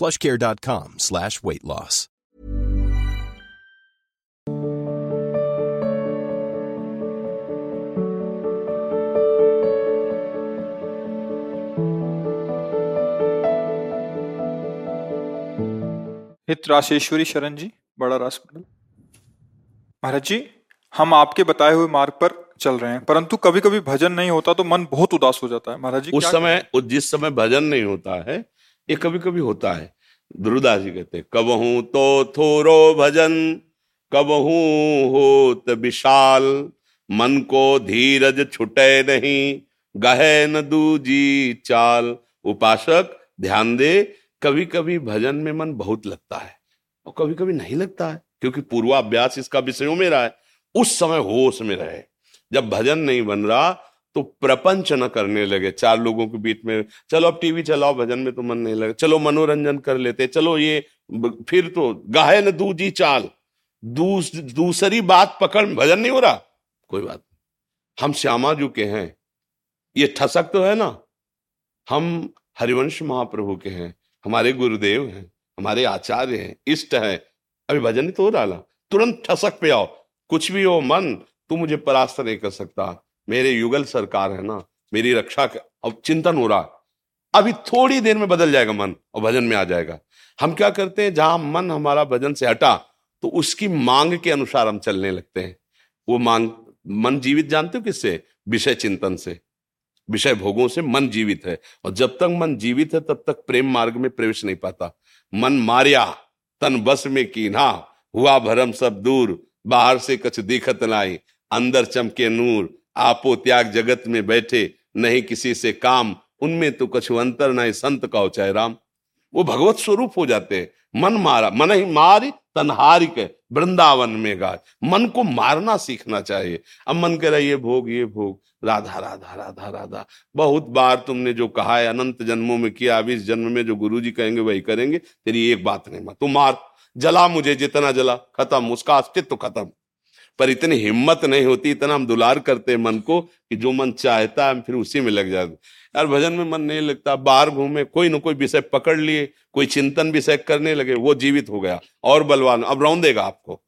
plushcare.com slash weight loss. हित राशेश्वरी शरण जी बड़ा रासमंडल महाराज जी हम आपके बताए हुए मार्ग पर चल रहे हैं परंतु कभी कभी भजन नहीं होता तो मन बहुत उदास हो जाता है। महाराज जी उस क्या समय उस जिस समय भजन नहीं होता है ये कभी कभी होता है। दुर्दास जी कहते कबहू तो थोरो भजन, कबहू होत विशाल, मन को धीरज छुटे नहीं, गहे न दूजी चाल। उपासक, ध्यान दे कभी कभी भजन में मन बहुत लगता है और कभी कभी नहीं लगता है, क्योंकि पूर्वाभ्यास इसका विषयों में रहा है। उस समय होश में रहे। जब भजन नहीं बन रहा तो प्रपंच न करने लगे। चार लोगों के बीच में चलो अब टीवी चलाओ भजन में तो मन नहीं लगे। चलो मनोरंजन कर लेते चलो ये फिर तो गाहे न दूजी चाल। दूस, दूसरी बात पकड़ भजन नहीं हो रहा? कोई बात हम श्यामा जू के हैं। ये ठसक तो है ना? हम हरिवंश महाप्रभु के हैं। हमारे गुरुदेव हैं हमारे आचार्य हैं इष्ट है। अभी भजन ही तो डाला तुरंत ठसक पे आओ। कुछ भी हो मन तू मुझे परास्त नहीं कर सकता। मेरे युगल सरकार है ना, मेरी रक्षा कर अब चिंतन हो रहा अभी थोड़ी देर में बदल जाएगा मन और भजन में आ जाएगा। हम क्या करते हैं, जहाँ मन हमारा भजन से हटा तो उसकी मांग के अनुसार हम चलने लगते हैं। वो मांग, मन जीवित जानते हो किससे? विषय चिंतन से। विषय भोगों से मन जीवित है। और जब तक मन जीवित है, तब तक प्रेम मार्ग में प्रवेश नहीं पाता। मन मारिया, तन बस में कीन्हा, हुआ भरम सब दूर, बाहर से कछ दिखत लाई अंदर चमके नूर आपो त्याग जगत में बैठे, नहीं किसी से काम, उनमें तो कछु अंतर नहीं संत का चाहे राम। वो भगवत स्वरूप हो जाते हैं। मन मारा, मन ही मारी, तनहारी के वृंदावन में गाय मन को मारना सीखना चाहिए। अब मन कह रहा ये भोग ये भोग। राधा राधा राधा राधा। बहुत बार तुमने जो कहा है, अनंत जन्मों में किया, अब इस जन्म में जो गुरु जी कहेंगे, वही करेंगे। तेरी एक बात नहीं मार। तू मार। जला मुझे जितना जला, खत्म। उसका अस्तित्व खत्म। पर इतनी हिम्मत नहीं होती, इतना हम दुलार करते हैं मन को कि जो मन चाहता है फिर उसी में लग जाते यार भजन में मन नहीं लगता, बाहर घूमे, कोई ना कोई विषय पकड़ लिए, कोई चिंतन विषय करने लगे, वो जीवित हो गया, और बलवान। अब रौन देगा आपको।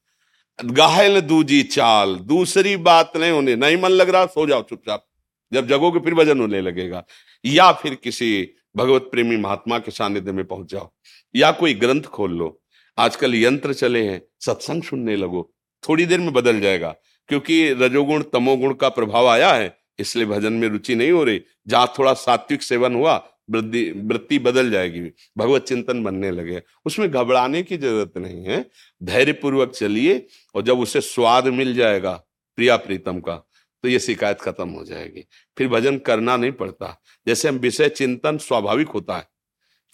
गाहल दूजी चाल, दूसरी बात नहीं होने, नहीं मन लग रहा, सो जाओ चुपचाप। जब जगोगे फिर भजन होने लगेगा। या फिर किसी भगवत प्रेमी महात्मा के सानिध्य में पहुँच जाओ। या कोई ग्रंथ खोल लो। आजकल यंत्र चले हैं, सत्संग सुनने लगो। थोड़ी देर में बदल जाएगा, क्योंकि रजोगुण, तमोगुण का प्रभाव आया है, इसलिए भजन में रुचि नहीं हो रही। जहाँ थोड़ा सात्विक सेवन हुआ, वृद्धि, वृत्ति बदल जाएगी, भगवत चिंतन बनने लगे। उसमें घबराने की ज़रूरत नहीं है धैर्य पूर्वक चलिए, और जब उसे स्वाद मिल जाएगा, प्रिया प्रीतम का तो ये शिकायत खत्म हो जाएगी। फिर भजन करना नहीं पड़ता। जैसे हम विषय चिंतन स्वाभाविक होता है,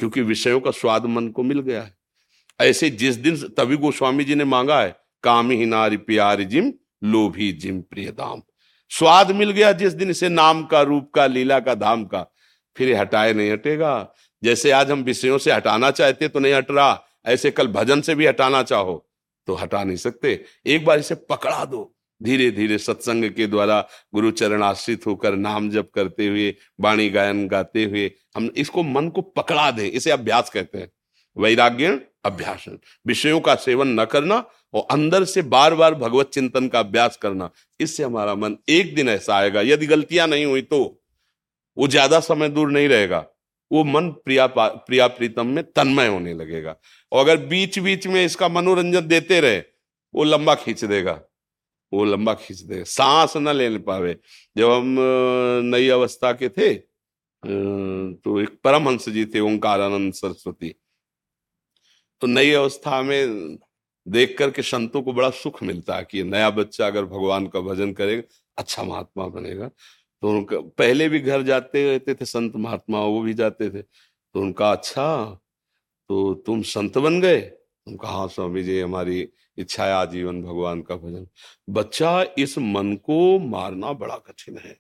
क्योंकि विषयों का स्वाद मन को मिल गया है। ऐसे जिस दिन तभी गोस्वामी जी ने मांगा है काम नारी प्यारी जिम लोभी जिम प्रिय दाम स्वाद मिल गया जिस दिन इसे नाम का, रूप का, लीला का, धाम का, फिर हटाए नहीं हटेगा। जैसे आज हम विषयों से हटाना चाहते तो नहीं हट रहा, ऐसे कल भजन से भी हटाना चाहो तो हटा नहीं सकते। एक बार इसे पकड़ा दो। धीरे धीरे सत्संग के द्वारा गुरु चरण आश्रित होकर नाम जप करते हुए, वाणी गायन गाते हुए, हम इसको मन को पकड़ा दें, इसे अभ्यास कहते हैं। वैराग्य अभ्यास। विषयों का सेवन न करना और अंदर से बार बार भगवत चिंतन का अभ्यास करना, इससे हमारा मन एक दिन ऐसा आएगा, यदि गलतियाँ नहीं हुई तो वो ज़्यादा समय दूर नहीं रहेगा, वो मन प्रिया प्रिया प्रीतम में तन्मय होने लगेगा। और अगर बीच बीच में इसका मनोरंजन देते रहे, वो लंबा खींच देगा, वो लंबा खींच देगा। सांस न ले पावे। जब हम नई अवस्था के थे तो एक परमहंस जी थे, ओंकारानंद सरस्वती तो नई अवस्था में देख करके संतों को बड़ा सुख मिलता है कि नया बच्चा अगर भगवान का भजन करेगा अच्छा महात्मा बनेगा। तो उनका, पहले भी घर जाते रहते थे संत महात्मा, वो भी जाते थे। तो उनका अच्छा तो तुम संत बन गए? उनका हाँ स्वामी जी, हमारी इच्छा है आजीवन भगवान का भजन। बच्चा, इस मन को मारना बड़ा कठिन है।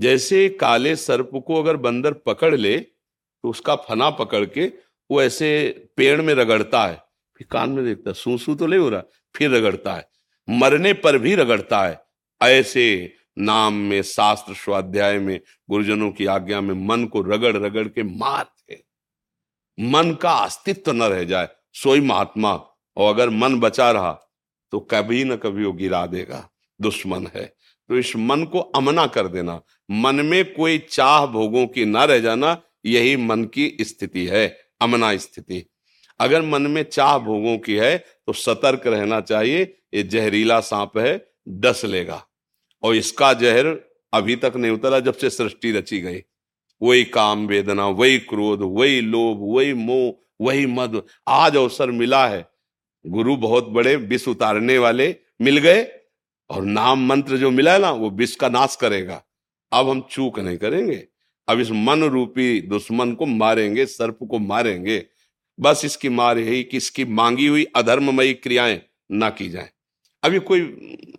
जैसे काले सर्प को अगर बंदर पकड़ ले तो उसका फना पकड़ के वो ऐसे पेड़ में रगड़ता है, फिर कान में देखता सू सू तो नहीं हो रहा, फिर रगड़ता है। मरने पर भी रगड़ता है। ऐसे नाम में, शास्त्र स्वाध्याय में, गुरुजनों की आज्ञा में मन को रगड़ रगड़ के मार थे मन का अस्तित्व न रह जाए, सोई महात्मा, और अगर मन बचा रहा तो कभी न कभी वो गिरा देगा, दुश्मन है। तो इस मन को अमना कर देना। मन में कोई चाह भोगों की ना रह जाना, यही मन की स्थिति है। अमना स्थिति। अगर मन में चाह भोगों की है तो सतर्क रहना चाहिए। ये जहरीला सांप है, डस लेगा। और इसका जहर अभी तक नहीं उतरा, जब से सृष्टि रची गई। वही काम वेदना, वही क्रोध, वही लोभ, वही मोह, वही मद, आज अवसर मिला है। गुरु बहुत बड़े विष उतारने वाले मिल गए, और नाम मंत्र जो मिला ना, वो विष का नाश करेगा। अब हम चूक नहीं करेंगे। अब इस मन रूपी दुश्मन को मारेंगे सर्प को मारेंगे। बस इसकी मार यही कि इसकी मांगी हुई अधर्ममयी क्रियाएँ ना की जाए। अभी कोई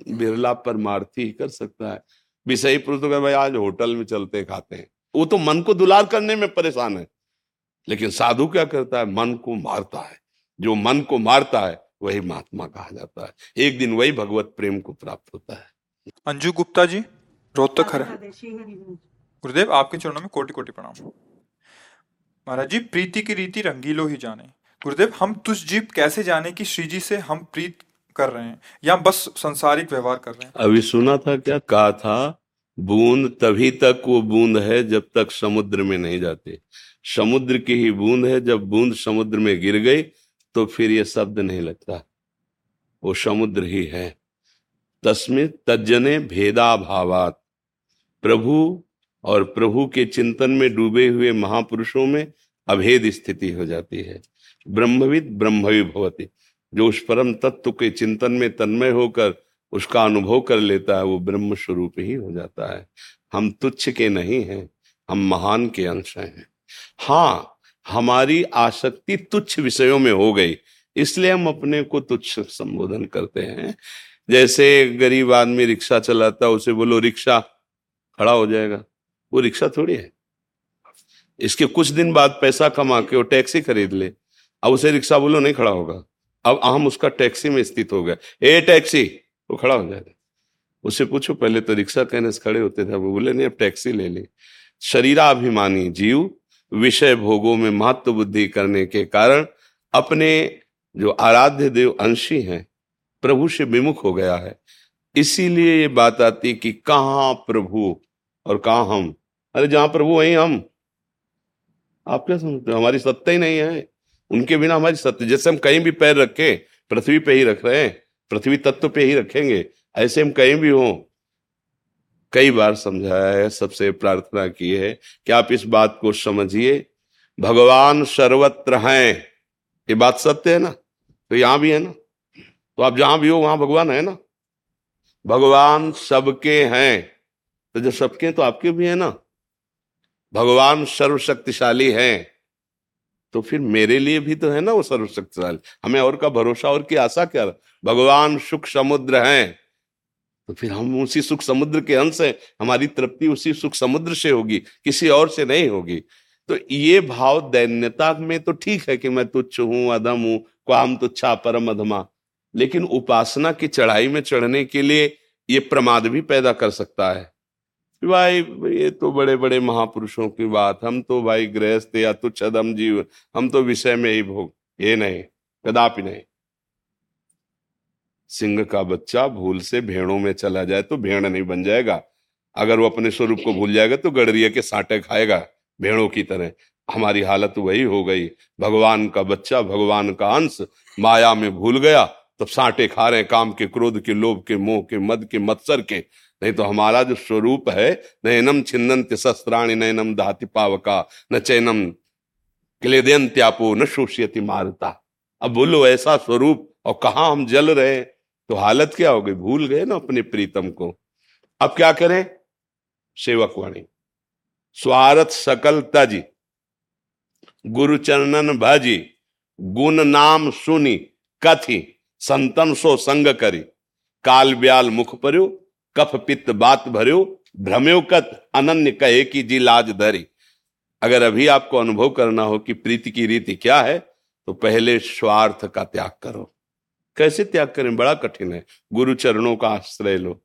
बिरला पर मारती कर सकता है। विषय पुरुष तो भाई आज होटल में चलते खाते हैं। वो तो मन को दुलार करने में परेशान है। लेकिन साधु क्या करता है? मन को मारता है। जो मन को मारता है वही महात्मा कहा जाता है। एक दिन वही भगवत प्रेम को प्राप्त होता है। अंजू गुप्ता जी रोहतक हरे गुरुदेव, आपके चरणों में कोटि कोटि प्रणाम। महाराज जी, प्रीति की रीति रंगीलो ही जाने। गुरुदेव, हम तुझ जीव कैसे जाने कि श्री जी से हम प्रीत कर रहे हैं, या बस संसारिक व्यवहार कर रहे हैं? अभी सुना था क्या? कहा था, बूंद तभी तक वो बूंद है जब तक समुद्र में नहीं जाते। समुद्र की ही बूंद है, जब बूंद समुद्र में गिर गई तो फिर ये शब्द नहीं लगता। वो समुद्र ही है। तस्मित तजने भेदा भावात प्रभु और प्रभु के चिंतन में डूबे हुए महापुरुषों में अभेद स्थिति हो जाती है। ब्रह्मविद ब्रह्मवि भवती। जो उस परम तत्व के चिंतन में तन्मय होकर उसका अनुभव कर लेता है, वो ब्रह्म स्वरूप ही हो जाता है। हम तुच्छ के नहीं हैं, हम महान के अंश हैं। हाँ हमारी आसक्ति तुच्छ विषयों में हो गई, इसलिए हम अपने को तुच्छ संबोधन करते हैं। जैसे गरीब आदमी रिक्शा चलाता, उसे बोलो, रिक्शा खड़ा हो जाएगा। वो रिक्शा थोड़ी है। इसके कुछ दिन बाद पैसा कमा के वो टैक्सी खरीद ले। अब उसे रिक्शा बोलो, नहीं खड़ा होगा। अब हम उसका टैक्सी में स्थित हो गया ए, टैक्सी! वो खड़ा हो जाएगा उससे पूछो, पहले तो रिक्शा कहने से खड़े होते थे? वो बोले, नहीं, अब टैक्सी ले ली। शरीराभिमानी जीव विषय भोगों में महत्व बुद्धि करने के कारण अपने जो आराध्य देव अंशी हैं, प्रभु से विमुख हो गया है। इसीलिए ये बात आती कि कहा प्रभु और कहा हम अरे जहाँ प्रभु वही हम। आप क्या समझते हो? हमारी सत्ता ही नहीं है। उनके बिना हमारी सत्य जैसे हम कहीं भी पैर रखे, पृथ्वी पे ही रख रहे हैं, पृथ्वी तत्व पे ही रखेंगे, ऐसे हम कहीं भी हों। कई बार समझाया है, सबसे प्रार्थना की है कि आप इस बात को समझिए। भगवान सर्वत्र हैं। ये बात सत्य है ना? तो यहाँ भी है ना? तो आप जहाँ भी हो, वहाँ भगवान है ना? भगवान सबके हैं। तो जब सबके तो आपके भी है ना? भगवान सर्वशक्तिशाली हैं। तो फिर मेरे लिए भी तो है ना वो सर्वशक्तिशाली। हमें और का भरोसा और की आशा क्या? भगवान सुख समुद्र हैं। तो फिर हम उसी सुख समुद्र के अंश हैं। हमारी तृप्ति उसी सुख समुद्र से होगी, किसी और से नहीं होगी। तो ये भाव दैन्यता में तो ठीक है कि मैं तुच्छ हूँ, अधम हूँ, क्वाम तुच्छा, परम अधमा। लेकिन उपासना की चढ़ाई में चढ़ने के लिए ये प्रमाद भी पैदा कर सकता है। भाई, ये तो बड़े बड़े महापुरुषों की बात। हम तो भाई गृहस्थ या तुच्छ अदम जीव, हम तो विषय में ही भोग। ये नहीं, कदापि नहीं। सिंह का बच्चा भूल से भेड़ों में चला जाए तो भेड़ नहीं बन जाएगा। अगर वो अपने स्वरूप को भूल जाएगा तो गडरिया के साटे खाएगा भेड़ों की तरह। हमारी हालत वही हो गई। भगवान का बच्चा, भगवान का अंश माया में भूल गया। तब साटे खा रहे काम के क्रोध के, लोभ के, मोह के, मद के, मत्सर के। नहीं तो हमारा जो स्वरूप है नयनम छिन्नंत शस्त्राणी नयनम दहाति पावका, न चैनम क्लेदन त्यापो न शोष्यति मारता। अब बोलो, ऐसा स्वरूप, और कहा हम जल रहे तो हालत क्या हो गई? भूल गए ना अपने प्रीतम को। अब क्या करें? सेवक वाणी। स्वार्थ सकल तजी। गुरु चरणन भजी। गुण नाम सुनी। कथी। संतन सो संग करी। काल ब्याल मुख पर्यो, कफ पित्त बात भर्यो, भ्रम्यो कत, अनन्य कहे की जी लाज धरी। अगर अभी आपको अनुभव करना हो कि प्रीति की रीति क्या है तो पहले स्वार्थ का त्याग करो। कैसे त्याग करें? बड़ा कठिन है। गुरु चरणों का आश्रय लो।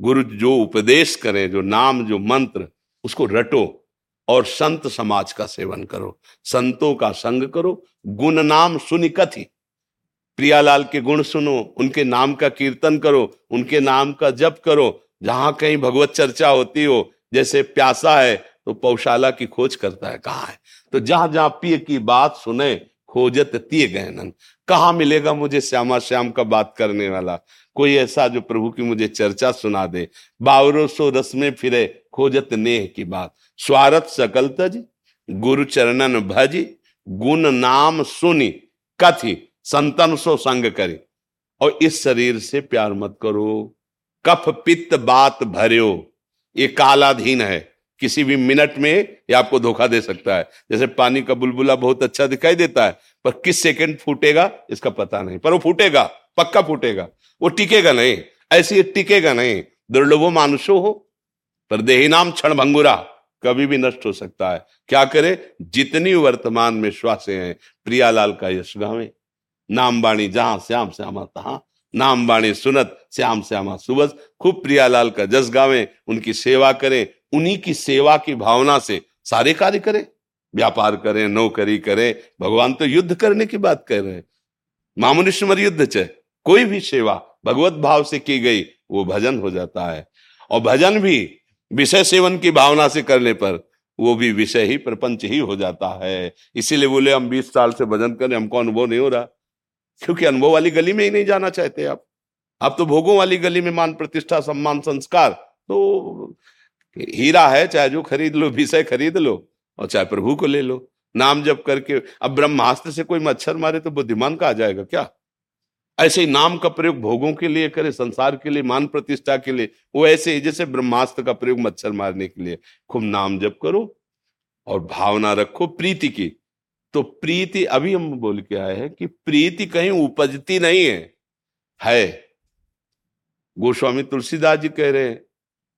गुरु जो उपदेश करें, जो नाम, जो मंत्र, उसको रटो और संत समाज का सेवन करो। संतों का संग करो। गुण नाम सुनि कथी प्रियालाल के गुण सुनो, उनके नाम का कीर्तन करो, उनके नाम का जप करो। जहाँ कहीं भगवत चर्चा होती हो, जैसे प्यासा है तो पौशाला की खोज करता है, कहा है? तो जहाँ जहाँ पिय की बात सुने, खोजत तीय गहनन। कहा मिलेगा मुझे श्यामा श्याम का बात करने वाला? कोई ऐसा जो प्रभु की मुझे चर्चा सुना दे। बावरो सो रस में फिरे, खोजत नेह की बात। स्वारत सकल तज, गुरु चरणन भज, गुण नाम सुनी, कथी संतन सो संग करे। और इस शरीर से प्यार मत करो। कफ पित्त बात भरियो। ये कालाधीन है। किसी भी मिनट में ये आपको धोखा दे सकता है। जैसे पानी का बुलबुला बहुत अच्छा दिखाई देता है, पर किस सेकंड फूटेगा, इसका पता नहीं। पर वो फूटेगा, पक्का फूटेगा। वो टिकेगा नहीं। ऐसे ये टिकेगा नहीं। दुर्लभो मानुषो हो, पर देही नाम क्षण भंगुरा कभी भी नष्ट हो सकता है। क्या करे? जितनी वर्तमान में श्वासें हैं, प्रियालाल का यश गावे। नाम बाणी जहाँ श्याम श्यामा तहा नाम बाणी सुनत, श्याम श्यामा सुबह खूब प्रियालाल का जस गावे, उनकी सेवा करें, उन्हीं की सेवा की भावना से सारे कार्य करें। व्यापार करें, नौकरी करें, भगवान तो युद्ध करने की बात कर रहे हैं। मामुनिश्वर युद्ध च कोई भी सेवा भगवत भाव से की गई, वो भजन हो जाता है। और भजन भी विषय सेवन की भावना से करने पर, वो भी विषय ही प्रपंच ही हो जाता है। इसीलिए बोले, हम बीस साल से भजन करें हमको अनुभव नहीं हो रहा। क्योंकि अनुभव वाली गली में ही नहीं जाना चाहते आप। आप तो भोगों वाली गली में मान प्रतिष्ठा, सम्मान, संस्कार तो हीरा है, चाहे जो खरीद लो, विषय खरीद लो और चाहे प्रभु को ले लो। नाम जब करके, अब ब्रह्मास्त्र से कोई मच्छर मारे तो बुद्धिमान का आ जाएगा क्या? ऐसे ही नाम का प्रयोग भोगों के लिए करे, संसार के लिए, मान प्रतिष्ठा के लिए, वो ऐसे ही जैसे ब्रह्मास्त्र का प्रयोग मच्छर मारने के लिए। खूब नाम जप करो और भावना रखो प्रीति की। तो प्रीति, अभी हम बोल के आए हैं कि प्रीति कहीं उपजती नहीं है। है। गोस्वामी तुलसीदास जी कह रहे हैं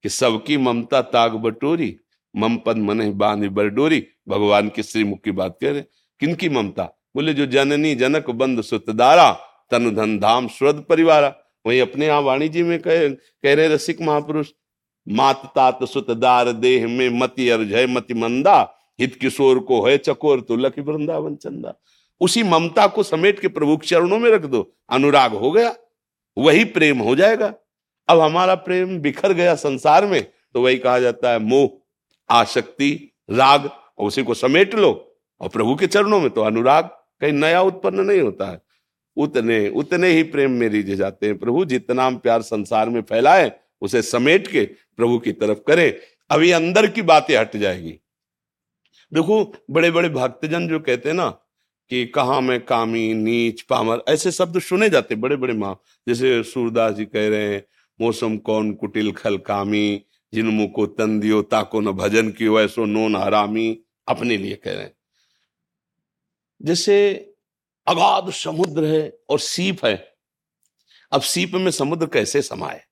कि सबकी ममता ताग बटोरी, मम पद मन बाँध बरडोरी। भगवान के श्रीमुख की बात कह रहे किनकी ममता? बोले, जो जननी जनक बंद सुतदारा तन धन धाम श्रद्ध परिवारा। वही अपने यहाँ वाणी जी में कह कह रहे रसिक महापुरुष, मात तात सुतदार देह में मति अर्जय मति मंदा। हित किशोर को है चकोर तो लकी वृंदावन चंदा। उसी ममता को समेट के प्रभु चरणों में रख दो। अनुराग हो गया, वही प्रेम हो जाएगा। अब हमारा प्रेम बिखर गया संसार में तो वही कहा जाता है मोह आसक्ति राग और उसी को समेट लो। और प्रभु के चरणों में तो अनुराग कहीं नया उत्पन्न नहीं होता है। उतने उतने ही प्रेम में रीझे जाते हैं प्रभु, जितना हम प्यार संसार में फैलाए, उसे समेट के प्रभु की तरफ़ करें। अभी अंदर की बातें हट जाएगी। देखो बड़े बड़े भक्तजन जो कहते हैं ना कि कहा मैं कामी, नीच, पामर, ऐसे शब्द सुने जाते बड़े बड़े माँ। जैसे सूरदास जी कह रहे हैं, मौसम कौन कुटिल खल कामी, जिन को तन दियो ताको न भजन कियो, ऐसो नोन हरामी, अपने लिए कह रहे हैं। जैसे अगाध समुद्र है और सीप है। अब सीप में समुद्र कैसे समाए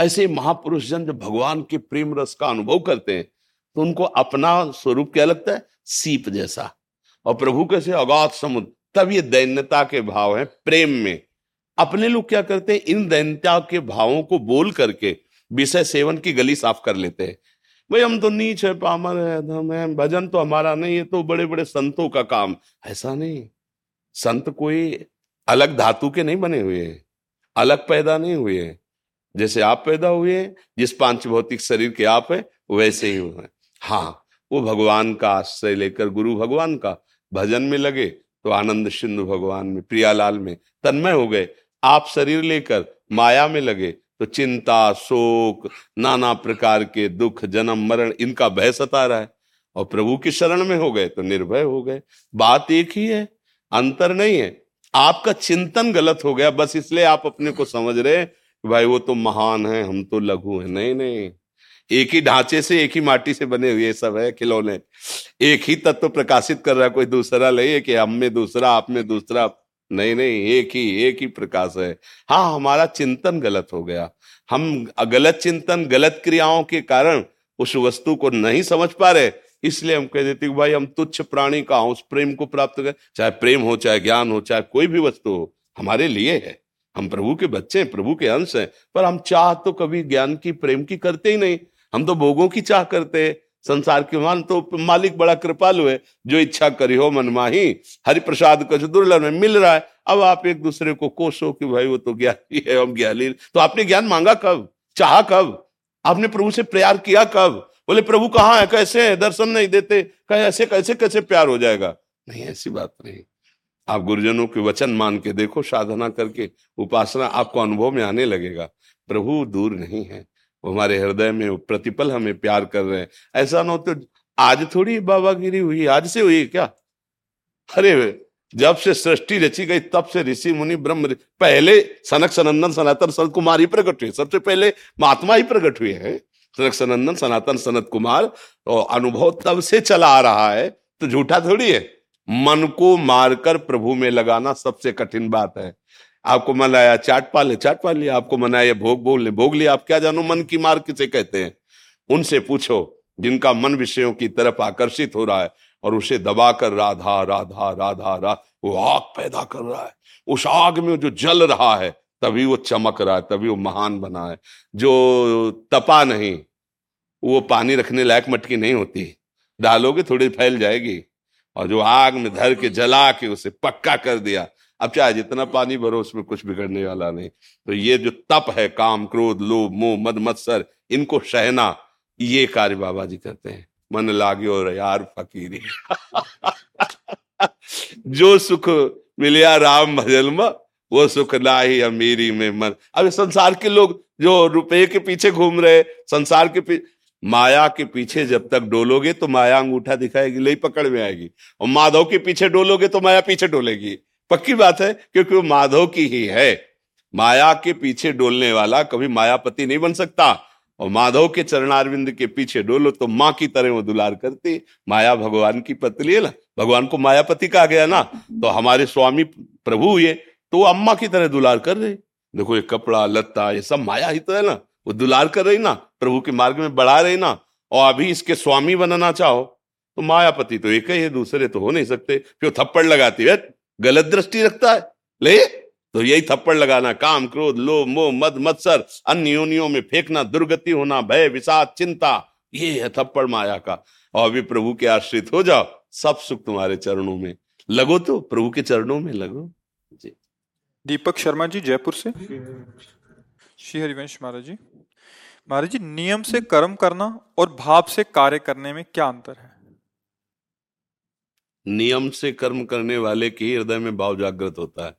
ऐसे महापुरुष जन जब भगवान के प्रेम रस का अनुभव करते हैं तो उनको अपना स्वरूप क्या लगता है? सीप जैसा। और प्रभु कैसे? अगाध समुद्र। तब ये दैन्यता के भाव हैं प्रेम में। अपने लोग क्या करते हैं? इन दैन्यता के भावों को बोल करके विषय सेवन की गली साफ़ कर लेते हैं। भाई, हम तो नीच है, पामर है धम है, भजन तो हमारा नहीं है तो बड़े बड़े संतों का काम। ऐसा नहीं। संत कोई अलग धातु के नहीं बने हुए हैं। अलग पैदा नहीं हुए हैं। जैसे आप पैदा हुए हैं, जिस पाँच भौतिक शरीर के आप है, वैसे ही हुए हाँ। वो भगवान का आश्रय लेकर गुरु भगवान का भजन में लगे तो आनंद सिंधु भगवान में, प्रियालाल में, तन्मय हो गए। आप शरीर लेकर माया में लगे तो चिंता, शोक, नाना प्रकार के दुख, जन्म, मरण, इनका भय सता रहा है। और प्रभु की शरण में हो गए तो निर्भय हो गए। बात एक ही है, अंतर नहीं है। आपका चिंतन गलत हो गया, बस इसलिए आप अपने को समझ रहे भाई वो तो महान है, हम तो लघु है। नहीं नहीं। एक ही ढांचे से, एक ही माटी से बने हुए सब है खिलौने। एक ही तत्व प्रकाशित कर रहा है, कोई दूसरा ले कि हम में दूसरा, आप में दूसरा। नहीं नहीं, एक ही एक ही प्रकाश है। हाँ हमारा चिंतन गलत हो गया। हम गलत चिंतन, गलत क्रियाओं के कारण उस वस्तु को नहीं समझ पा रहे। इसलिए हम कह देते भाई, हम तुच्छ प्राणी का उस प्रेम को प्राप्त कर, चाहे प्रेम हो, चाहे ज्ञान हो, चाहे कोई भी वस्तु हो, हमारे लिए है। हम प्रभु के बच्चे हैं, प्रभु के अंश हैं, पर हम चाह तो कभी ज्ञान की, प्रेम की करते ही नहीं। हम तो भोगों की चाह करते संसार के मान तो मालिक बड़ा कृपालु है, जो इच्छा करी हो मनमाही। हरि प्रसाद कुछ दुर्लभ में मिल रहा है। अब आप एक दूसरे को कोसो कि भाई वो तो ज्ञानी है, हम ज्ञानी तो आपने ज्ञान मांगा कब? चाह कब? आपने प्रभु से प्यार किया कब? बोले, प्रभु कहाँ है? कैसे है? दर्शन नहीं देते। कहे, ऐसे कैसे कैसे प्यार हो जाएगा? नहीं, ऐसी बात नहीं। आप गुरुजनों के वचन मान के देखो, साधना करके, उपासना आपको अनुभव में आने लगेगा। प्रभु दूर नहीं है। वो हमारे हृदय में प्रतिपल हमें प्यार कर रहे हैं। ऐसा ना हो तो आज थोड़ी बाबागिरी हुई, आज से हुई क्या? अरे, जब से सृष्टि रची गई, तब से ऋषि, मुनि, ब्रह्म, पहले सनक, सनंदन, सनातन, सनत कुमार ही प्रकट हुए। सबसे पहले महात्मा ही प्रकट हुए हैं। सनक, सनंदन, सनातन, सनत कुमार और अनुभव तब से चला आ रहा है तो झूठा थोड़ी है। मन को मारकर प्रभु में लगाना सबसे कठिन बात है। आपको मन आया चाट पा ले चाट पा लिया आपको मन आया भोग भोग ले भोग लिया। आप क्या जानो, मन की मार किसे कहते हैं? उनसे पूछो, जिनका मन विषयों की तरफ़ आकर्षित हो रहा है और उसे दबाकर राधा राधा राधा राधा वो आग पैदा कर रहा है। उस आग में जो जल रहा है, तभी वो चमक रहा है, तभी वो महान बना है। जो तपा नहीं, वो पानी रखने लायक मटकी नहीं होती। डालोगे, थोड़ी फैल जाएगी। और जो आग में धर के जला के उसे पक्का कर दिया अब चाहे जितना पानी भरो, उसमें कुछ बिगड़ने वाला नहीं। तो ये जो तप है, काम, क्रोध, लोभ, मोह, मद, मत्सर, इनको सहना, ये कार्य बाबा जी करते हैं। मन लागे और यार फकीरी। जो सुख मिलिया राम भजन में वो सुख ना ही अमीरी में मन। अब संसार के लोग जो रुपए के पीछे घूम रहे, संसार के पीछे माया के पीछे जब तक डोलोगे तो माया अंगूठा दिखाएगी ले पकड़ में आएगी। और माधव के पीछे डोलोगे तो माया पीछे डोलेगी। पक्की बात है, क्योंकि वो माधव की ही है। माया के पीछे डोलने वाला कभी मायापति नहीं बन सकता। और माधव के चरणारविंद के पीछे डोलो तो माँ की तरह वो दुलार करती। माया भगवान की पतली है ना? भगवान को मायापति कहा गया ना? तो हमारे स्वामी प्रभु हुए तो वो अम्मा की तरह दुलार कर रहे। देखो ये कपड़ा, लत्ता, ये सब माया ही तो है ना? वो दुलार कर रही ना? प्रभु के मार्ग में बढ़ा रही ना? और अभी इसके स्वामी बनना चाहो तो मायापति तो एक ही है, दूसरे तो हो नहीं सकते। फिर थप्पड़ लगाती है गलत दृष्टि रखता है। ले तो यही थप्पड़ लगाना, काम, क्रोध, लोभ, मोह, मद, मत्सर, अन्य योनियों में फेंकना, दुर्गति होना, भय, विषाद, चिंता, ये है थप्पड़ माया का। और भी प्रभु के आश्रित हो जाओ, सब सुख तुम्हारे चरणों में। लगो तो प्रभु के चरणों में लगो। जी। दीपक शर्मा जी, जयपुर से। श्री हरिवंश महाराज जी। महाराज जी, नियम से कर्म करना और भाव से कार्य करने में क्या अंतर है? नियम से कर्म करने वाले के हृदय में भाव जागृत होता है।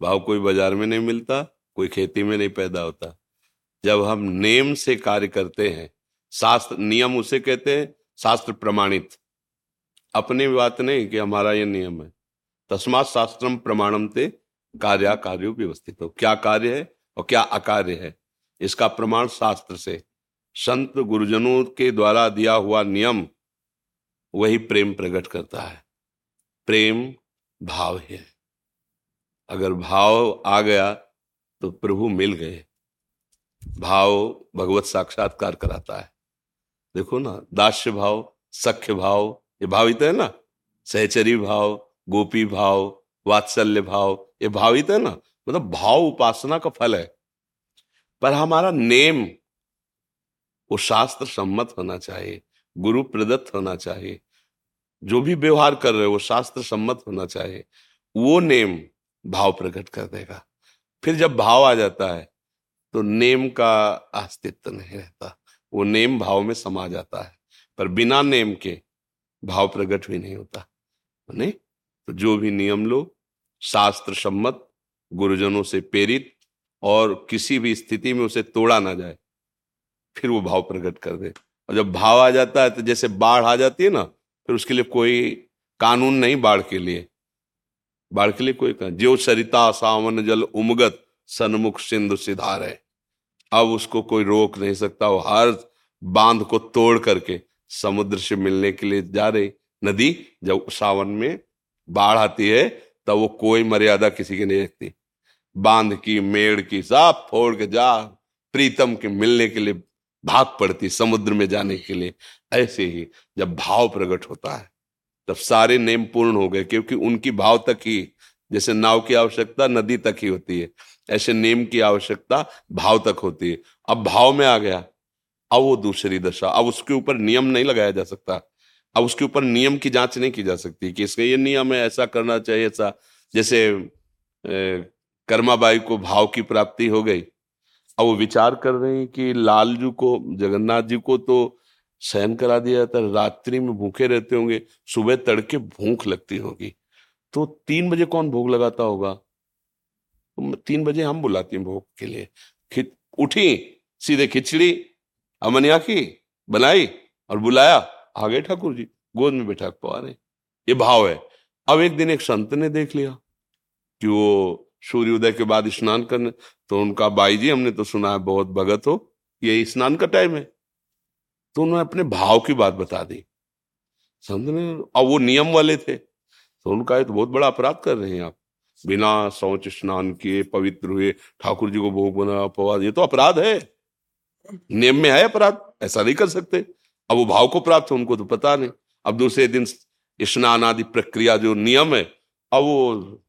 भाव कोई बाज़ार में नहीं मिलता, कोई खेती में नहीं पैदा होता। जब हम नियम से कार्य करते हैं, शास्त्र, नियम उसे कहते हैं, शास्त्र प्रमाणित। अपनी बात नहीं कि हमारा ये नियम है। तस्मात शास्त्रम प्रमाणम ते कार्य कार्यो व्यवस्थित हो। क्या कार्य है और क्या अकार्य है? इसका प्रमाण शास्त्र से। संत गुरुजनों के द्वारा दिया हुआ नियम, वही प्रेम प्रकट करता है। प्रेम भाव है। अगर भाव आ गया तो प्रभु मिल गए। भाव भगवत साक्षात्कार कराता है। देखो ना, दास्य भाव, सख्य भाव, ये भावित है ना? सहचरी भाव, गोपी भाव, वात्सल्य भाव, ये भावित है ना? मतलब भाव उपासना का फल है। पर हमारा नेम, वो शास्त्र सम्मत होना चाहिए गुरु प्रदत्त होना चाहिए। जो भी व्यवहार कर रहे हो शास्त्र सम्मत होना चाहिए। वो नेम भाव प्रकट कर देगा। फिर जब भाव आ जाता है तो नेम का अस्तित्व नहीं रहता। वो नेम भाव में समा जाता है। पर बिना नेम के भाव प्रकट भी नहीं होता। नहीं? तो जो भी नियम लो शास्त्र सम्मत गुरुजनों से प्रेरित और किसी भी स्थिति में उसे तोड़ा ना जाए, फिर वो भाव प्रकट कर दे। और जब भाव आ जाता है तो जैसे बाढ़ आ जाती है ना फिर उसके लिए कोई कानून नहीं बाढ़ के लिए। बाढ़ के लिए कोई कानून जो सरिता सावन जल उमगत सन्मुख सिंधु सिधार। है अब उसको कोई रोक नहीं सकता, वो हर बाँध को तोड़ करके समुद्र से मिलने के लिए जा रही नदी, जब सावन में बाढ़ आती है, तब वो कोई मर्यादा किसी की नहीं रखती। बाँध की, मेड़ की, सब फोड़ के जा, प्रीतम के मिलने के लिए भाग पड़ती समुद्र में जाने के लिए। ऐसे ही जब भाव प्रकट होता है, तब सारे नेम पूर्ण हो गए, क्योंकि उनकी भाव तक ही, जैसे नाव की आवश्यकता नदी तक ही होती है, ऐसे नेम की आवश्यकता भाव तक होती है। अब भाव में आ गया, अब वो दूसरी दशा, अब उसके ऊपर नियम नहीं लगाया जा सकता, अब उसके ऊपर नियम की जाँच नहीं की जा सकती कि इसका ये नियम है, ऐसा करना चाहिए, ऐसा। जैसे कर्माबाई को भाव की प्राप्ति हो गई अब वो विचार कर रहे हैं कि लालजू को, जगन्नाथ जी को तो सहन करा दिया जाता है, रात्रि में भूखे रहते होंगे, सुबह तड़के भूख लगती होगी। तो तीन बजे कौन भोग लगाता होगा? तीन बजे हम बुलाते हैं भोग के लिए। उठी, सीधे खिचड़ी, अमनिया की, बनाई और बुलाया। आ गए ठाकुर जी, गोद में बैठा पवा रहे ये भाव है। अब एक दिन एक संत ने देख लिया कि वो सूर्योदय के बाद स्नान करने। तो उनका बाई जी, हमने तो सुना है बहुत भगत हो ये स्नान का टाइम है। तो उन्होंने अपने भाव की बात बता दी। संत ने अब वो नियम वाले थे। तो उनका ये तो बहुत बड़ा अपराध कर रहे हैं आप। बिना शौच स्नान किए, पवित्र हुए, ठाकुर जी को भोग बना, अपवाद, ये तो अपराध है। नियम में है अपराध, ऐसा नहीं कर सकते। अब वो भाव को प्राप्त है, उनको तो पता नहीं। अब दूसरे दिन स्नान आदि प्रक्रिया जो नियम है, अब वो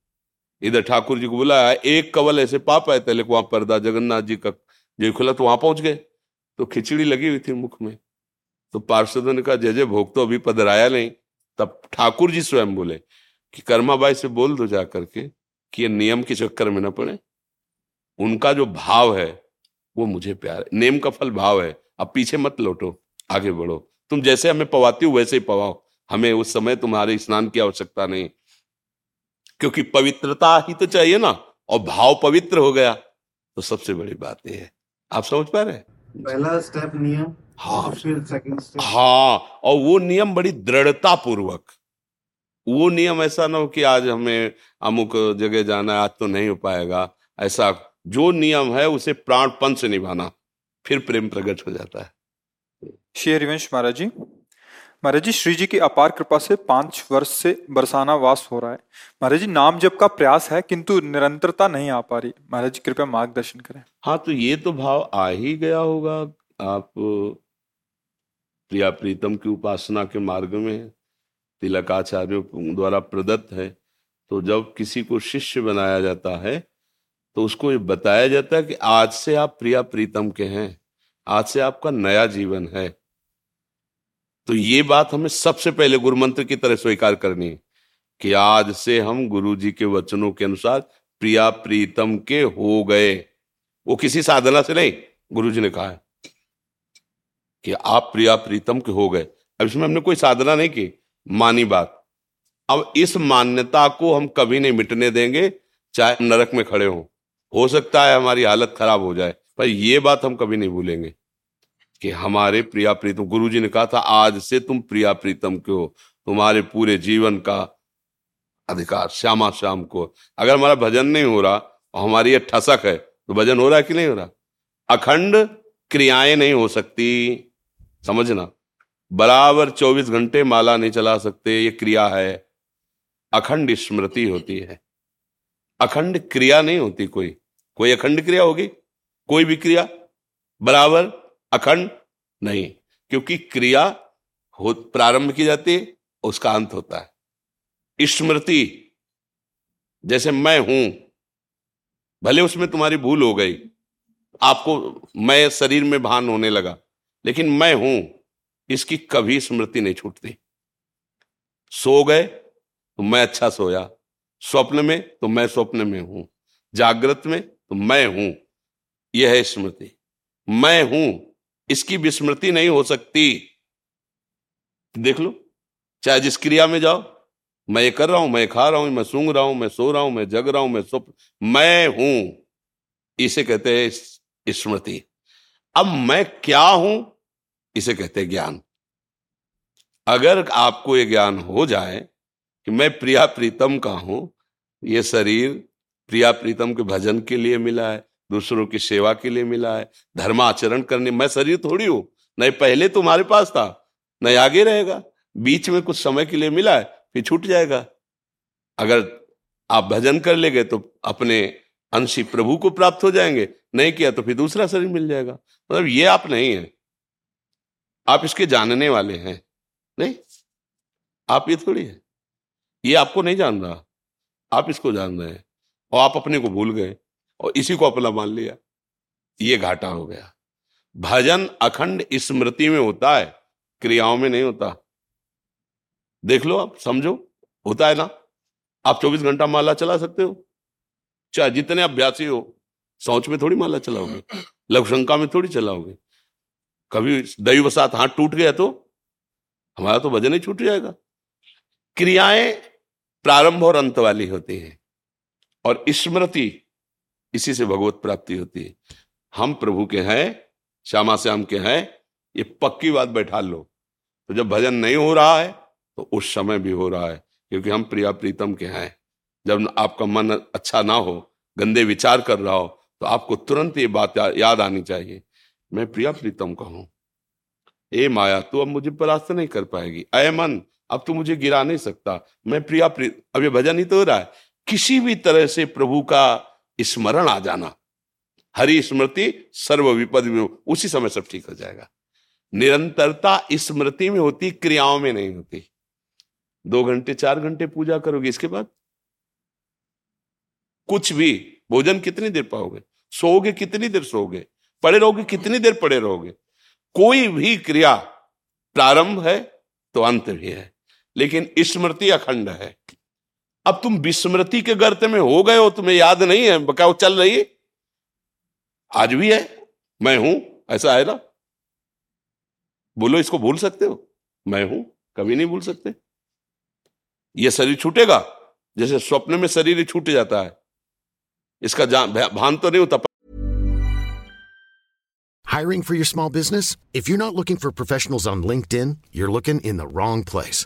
इधर ठाकुर जी को बुलाया एक कवल ऐसे पाप है थे को वहाँ पर्दा जगन्नाथ जी का जय खुला तो वहाँ पहुँच गए। तो खिचड़ी लगी हुई थी मुख में। तो पार्षदों ने कहा जय जय भोग तो अभी पधराया नहीं। तब ठाकुर जी स्वयं बोले कि कर्माबाई से बोल दो जाकर के कि ये नियम के चक्कर में ना पड़े। उनका जो भाव है, वो मुझे प्यार है। नेम का फल भाव है। अब पीछे मत लौटो, आगे बढ़ो। तुम जैसे हमें पवाती हो, वैसे ही पवाओ। हमें उस समय तुम्हारे स्नान की आवश्यकता नहीं क्योंकि पवित्रता ही तो चाहिए ना और भाव पवित्र हो गया। तो सबसे बड़ी बात यह है। आप समझ पा रहे पहला स्टेप नियम हाँ। फिर सेकंड स्टेप हाँ और वो नियम बड़ी दृढ़ता पूर्वक वो नियम ऐसा ना हो कि आज हमें अमुक जगह जाना है आज तो नहीं हो पाएगा। ऐसा जो नियम है उसे प्राणपन से निभाना फिर प्रेम प्रकट हो जाता है। श्री हरिवंश महाराज जी। महाराज जी, श्री जी की अपार कृपा से पाँच वर्ष से बरसाना वास हो रहा है। महाराज जी, नाम जप का प्रयास है, किंतु निरंतरता नहीं आ पा रही। महाराज जी, कृपया मार्गदर्शन करें। हाँ तो ये तो भाव आ ही गया होगा। आप प्रिया प्रीतम की उपासना के मार्ग में तिलक आचार्यों द्वारा प्रदत्त है। तो जब किसी को शिष्य बनाया जाता है तो उसको ये बताया जाता है कि आज से आप प्रिया प्रीतम के हैं। आज से आपका नया जीवन है। तो ये बात हमें सबसे पहले गुरु मंत्र की तरह स्वीकार करनी है कि आज से हम गुरु जी के वचनों के अनुसार प्रिया प्रीतम के हो गए। वो किसी साधना से नहीं गुरु जी ने कहा है कि आप प्रिया प्रीतम के हो गए। अब इसमें हमने कोई साधना नहीं की, मानी बात। अब इस मान्यता को हम कभी नहीं मिटने देंगे, चाहे नरक में खड़े हो। हो सकता है हमारी हालत खराब हो जाए, पर यह बात हम कभी नहीं भूलेंगे। कि हमारे प्रिया प्रीतम गुरु जी ने कहा था, आज से तुम प्रिया प्रीतम के हो, तुम्हारे पूरे जीवन का अधिकार श्यामा श्याम को। अगर हमारा भजन नहीं हो रहा, और हमारी ये ठसक है तो भजन हो रहा है कि नहीं हो रहा? अखंड क्रियाएँ नहीं हो सकती। समझना? बराबर 24 घंटे माला नहीं चला सकते, ये क्रिया है। अखंड स्मृति होती है। अखंड क्रिया नहीं होती कोई। कोई अखंड क्रिया होगी? कोई भी क्रिया? बराबर अखंड नहीं, क्योंकि क्रिया हो, प्रारंभ की जाती है, उसका अंत होता है। स्मृति, जैसे मैं हूँ, भले उसमें तुम्हारी भूल हो गई, आपको मैं शरीर में भान होने लगा, लेकिन मैं हूँ, इसकी कभी स्मृति नहीं छूटती। सो गए तो मैं अच्छा सोया, स्वप्न में तो मैं स्वप्न में हूँ, जागृत में तो मैं हूँ, यह है स्मृति। मैं हूँ इसकी विस्मृति नहीं हो सकती। देख लो, चाहे जिस क्रिया में जाओ, मैं ये कर रहा हूँ, मैं खा रहा हूँ, मैं सूंघ रहा हूँ, मैं सो रहा हूँ, मैं जग रहा हूँ, मैं स्वप्न, मैं हूँ। इसे कहते हैं स्मृति। अब मैं क्या हूँ? इसे कहते हैं ज्ञान। अगर आपको ये ज्ञान हो जाए कि मैं प्रिया प्रीतम का हूँ, ये शरीर प्रिया प्रीतम के भजन के लिए मिला है दूसरों की सेवा के लिए मिला है धर्माचरण करने, मैं शरीर थोड़ी हूँ, नहीं पहले तुम्हारे पास था, नहीं आगे रहेगा, बीच में कुछ समय के लिए मिला है, फिर छूट जाएगा। अगर आप भजन कर लेंगे तो अपने अंशी प्रभु को प्राप्त हो जाएँगे, नहीं किया तो फिर दूसरा शरीर मिल जाएगा। मतलब ये आप नहीं है। आप इसके जानने वाले हैं, नहीं? आप ये थोड़ी है। ये आपको नहीं जान रहा, आप इसको जान रहे हैं और आप अपने को भूल गए। और इसी को अपना मान लिया। ये घाटा हो गया। भजन अखंड स्मृति में होता है, क्रियाओं में नहीं होता। देख लो आप, समझो, होता है ना? आप 24 घंटा माला चला सकते हो। चाहे जितने अभ्यासी हो, सोच में थोड़ी माला चलाओगे, लघुशंका में थोड़ी चलाओगे। कभी दैव साथ हाथ टूट गया तो हमारा तो भजन ही छूट जाएगा। क्रियाएँ प्रारंभ और अंत वाली होती हैं। और स्मृति इसी से भगवत प्राप्ति होती है। हम प्रभु के हैं, श्यामा श्याम के हैं, ये पक्की बात बैठा लो। तो जब भजन नहीं हो रहा है तो उस समय भी हो रहा है, क्योंकि हम प्रिया प्रीतम के हैं। जब आपका मन अच्छा ना हो, गंदे विचार कर रहा हो तो आपको तुरंत ये बात याद आनी चाहिए। मैं प्रिया प्रीतम का हूँ। ए माया, तू अब मुझे परास्त नहीं कर पाएगी। अय मन, अब तू मुझे गिरा नहीं सकता। मैं प्रिया प्री, अब ये भजन ही तो हो रहा है। किसी भी तरह से प्रभु का स्मरण आ जाना। हरि स्मृति सर्व विपद में उसी समय सब ठीक हो जाएगा। निरंतरता स्मृति में होती, क्रियाओं में नहीं होती। दो घंटे, चार घंटे पूजा करोगे, इसके बाद कुछ भी, भोजन कितनी देर पाओगे? सोओगे कितनी देर सोओगे? पड़े रहोगे कितनी देर पड़े रहोगे? कोई भी क्रिया प्रारंभ है तो अंत भी है। लेकिन स्मृति अखंड है। अब तुम विस्मृति के गर्त में हो गए हो तुम्हें याद नहीं है वो चल रही है। आज भी है मैं हूँ ऐसा है ना? बोलो इसको भूल सकते हो? मैं हूँ कभी नहीं भूल सकते। यह शरीर छूटेगा जैसे स्वप्न में शरीर छूट जाता है। इसका भान तो नहीं होता Hiring for your small business? If you're not looking for professionals on LinkedIn, you're looking in the wrong place.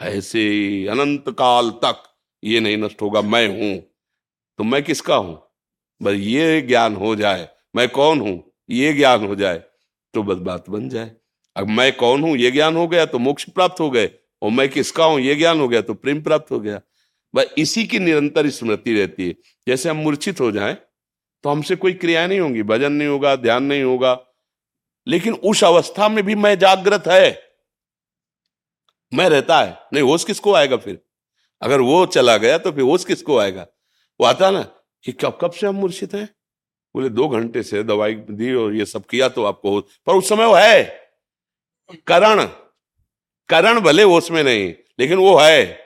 ऐसे अनंत काल तक ये नहीं नष्ट होगा, मैं हूँ। तो मैं किसका हूँ? बस ये ज्ञान हो जाए, मैं कौन हूँ? ये ज्ञान हो जाए तो बस बात बन जाए। अब मैं कौन हूँ? ये ज्ञान हो गया तो मोक्ष प्राप्त हो गए। और मैं किसका हूँ? ये ज्ञान हो गया तो प्रेम प्राप्त हो गया। बस इसी की निरंतर स्मृति रहती है। जैसे हम मूर्छित हो जाए तो हमसे कोई क्रिया नहीं होंगी। भजन नहीं होगा, ध्यान नहीं होगा। लेकिन उस अवस्था में भी मैं जागृत है। मैं रहता है। नहीं, होश किसको आएगा फिर? अगर वो चला गया तो फिर होश किसको आएगा? वो आता ना कि कब कब से हम मूर्छित हैं? बोले, दो घंटे से दवाई दी और ये सब किया तो आपको पर उस समय वो है। करण करण भले उसमें नहीं, लेकिन वो है।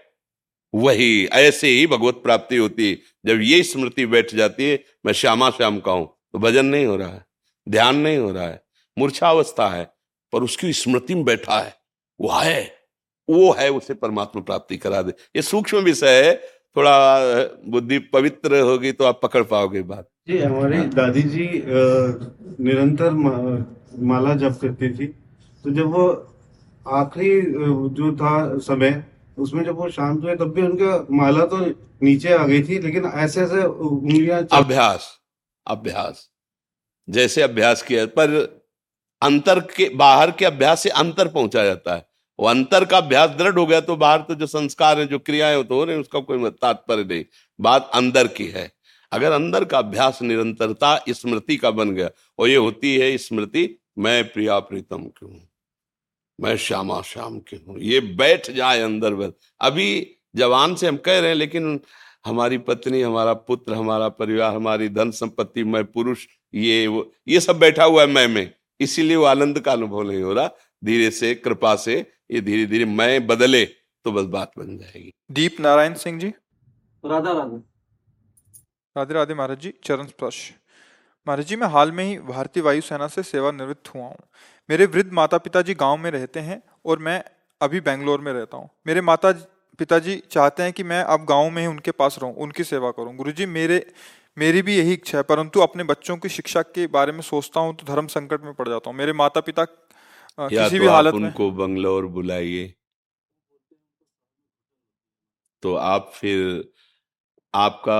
वही, ऐसे ही भगवत प्राप्ति होती। जब ये स्मृति बैठ जाती है, मैं श्यामा श्याम का हूँ तो भजन नहीं हो रहा है, ध्यान नहीं हो रहा है, मूर्छावस्था है, पर उसकी स्मृति में बैठा है, वो है। वो है उसे परमात्मा प्राप्ति करा दे। ये सूक्ष्म विषय है थोड़ा बुद्धि पवित्र होगी तो आप पकड़ पाओगे बात। जी हमारी दादी जी निरंतर माला जप करती थी। तो जब वो आखिरी जो था समय उसमें जब वो शांत हुए तब भी उनका माला तो नीचे आ गई थी लेकिन ऐसे ऐसे उंगलियाँ अभ्यास अभ्यास। जैसे अभ्यास किया पर अंतर के बाहर के अभ्यास से अंतर पहुँचा जाता है। वो अंतर का अभ्यास दृढ़ हो गया तो बाहर तो जो संस्कार है, जो क्रियाएँ तो हो रहे उसका कोई तात्पर्य नहीं। बात अंदर की है। अगर अंदर का अभ्यास निरंतरता, स्मृति का बन गया, और ये होती है स्मृति, मैं प्रिया प्रीतम क्यों मैं श्यामा श्याम की हूँ। ये बैठ जाए अंदर बस अभी जवान से हम कह रहे हैं, लेकिन हमारी पत्नी, हमारा पुत्र, हमारा परिवार, हमारी धन संपत्ति, मैं पुरुष, ये वो, ये सब बैठा हुआ है मैं में। इसीलिए वो आनंद का अनुभव नहीं हो रहा। धीरे से, कृपा से ये धीरे धीरे मैं बदले तो बस बात बन जाएगी। दीप नारायण सिंह जी। राधा राधा। राधे राधे महाराज जी चरण स्पर्श। महाराज जी मैं हाल में ही भारतीय वायुसेना से सेवानिवृत्त हुआ हूँ। मेरे वृद्ध माता पिताजी गाँव में रहते हैं और मैं अभी बेंगलोर में रहता हूँ। मेरे माता पिताजी चाहते हैं कि मैं अब गाँव में ही उनके पास रहूँ उनकी सेवा करूँ। गुरुजी मेरे मेरी भी यही इच्छा है परंतु अपने बच्चों की शिक्षा के बारे में सोचता हूँ तो धर्म संकट में पड़ जाता हूँ। मेरे माता पिता किसी तो भी हालत उनको में बंगलोर बुलाइए। तो आप फिर आपका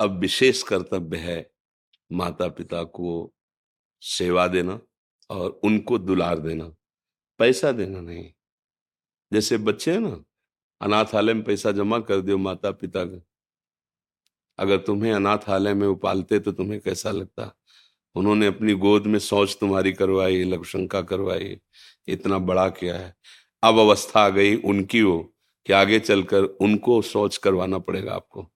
अब विशेष कर्तव्य है माता पिता को सेवा देना और उनको दुलार देना पैसा देना नहीं। जैसे बच्चे हैं ना अनाथालय में पैसा जमा कर दो माता पिता का। अगर तुम्हें अनाथालय में उपालते तो तुम्हें कैसा लगता? उन्होंने अपनी गोद में सोच तुम्हारी करवाई, लघुशंका करवाई, इतना बड़ा किया है। अब अवस्था आ गई उनकी हो कि आगे चलकर उनको सोच करवाना पड़ेगा आपको।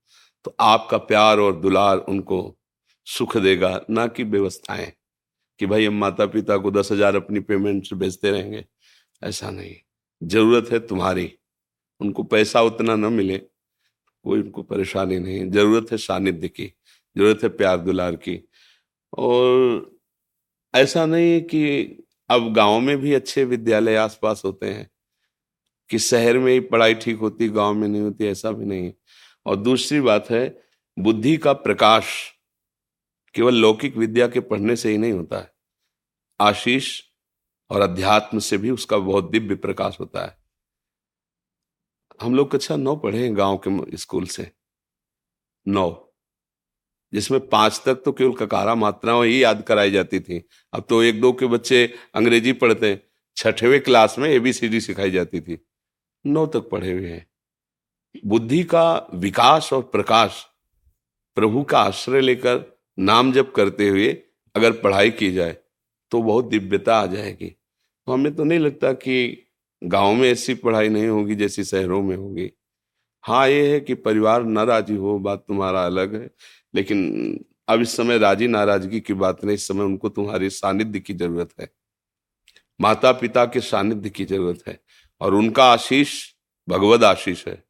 तो आपका प्यार और दुलार उनको सुख देगा, ना कि व्यवस्थाएँ, कि भाई हम माता पिता को दस हज़ार अपनी पेमेंट से भेजते रहेंगे। ऐसा नहीं। ज़रूरत है तुम्हारी। उनको पैसा उतना न मिले, कोई उनको परेशानी नहीं। ज़रूरत है सानिध्य की, ज़रूरत है प्यार दुलार की। और ऐसा नहीं है कि अब गाँव में भी अच्छे विद्यालय आसपास होते हैं, कि शहर में ही पढ़ाई ठीक होती, गाँव में नहीं होती, ऐसा भी नहीं और दूसरी बात है, बुद्धि का प्रकाश केवल लौकिक विद्या के पढ़ने से ही नहीं होता है। आशीष और अध्यात्म से भी उसका बहुत दिव्य प्रकाश होता है। हम लोग कक्षा नौ पढ़े हैं गाँव के स्कूल से। नौ। जिसमें पाँच तक तो केवल ककारा मात्राओं ही याद कराई जाती थी। अब तो एक दो के बच्चे अंग्रेज़ी पढ़ते हैं, छठवें क्लास में एबीसीडी सिखाई जाती थी। नौ तक पढ़े हुए हैं। बुद्धि का विकास और प्रकाश, प्रभु का आश्रय लेकर नाम जप करते हुए अगर पढ़ाई की जाए तो बहुत दिव्यता आ जाएगी। तो हमें तो नहीं लगता कि गाँव में ऐसी पढ़ाई नहीं होगी जैसी शहरों में होगी। हाँ ये है कि परिवार न राज़ी हो, बात तुम्हारा अलग है। लेकिन अब इस समय राज़ी नाराज़गी की बात नहीं, इस समय उनको तुम्हारी सानिध्य की ज़रूरत है। माता पिता के सानिध्य की ज़रूरत है और उनका आशीष भगवत आशीष है।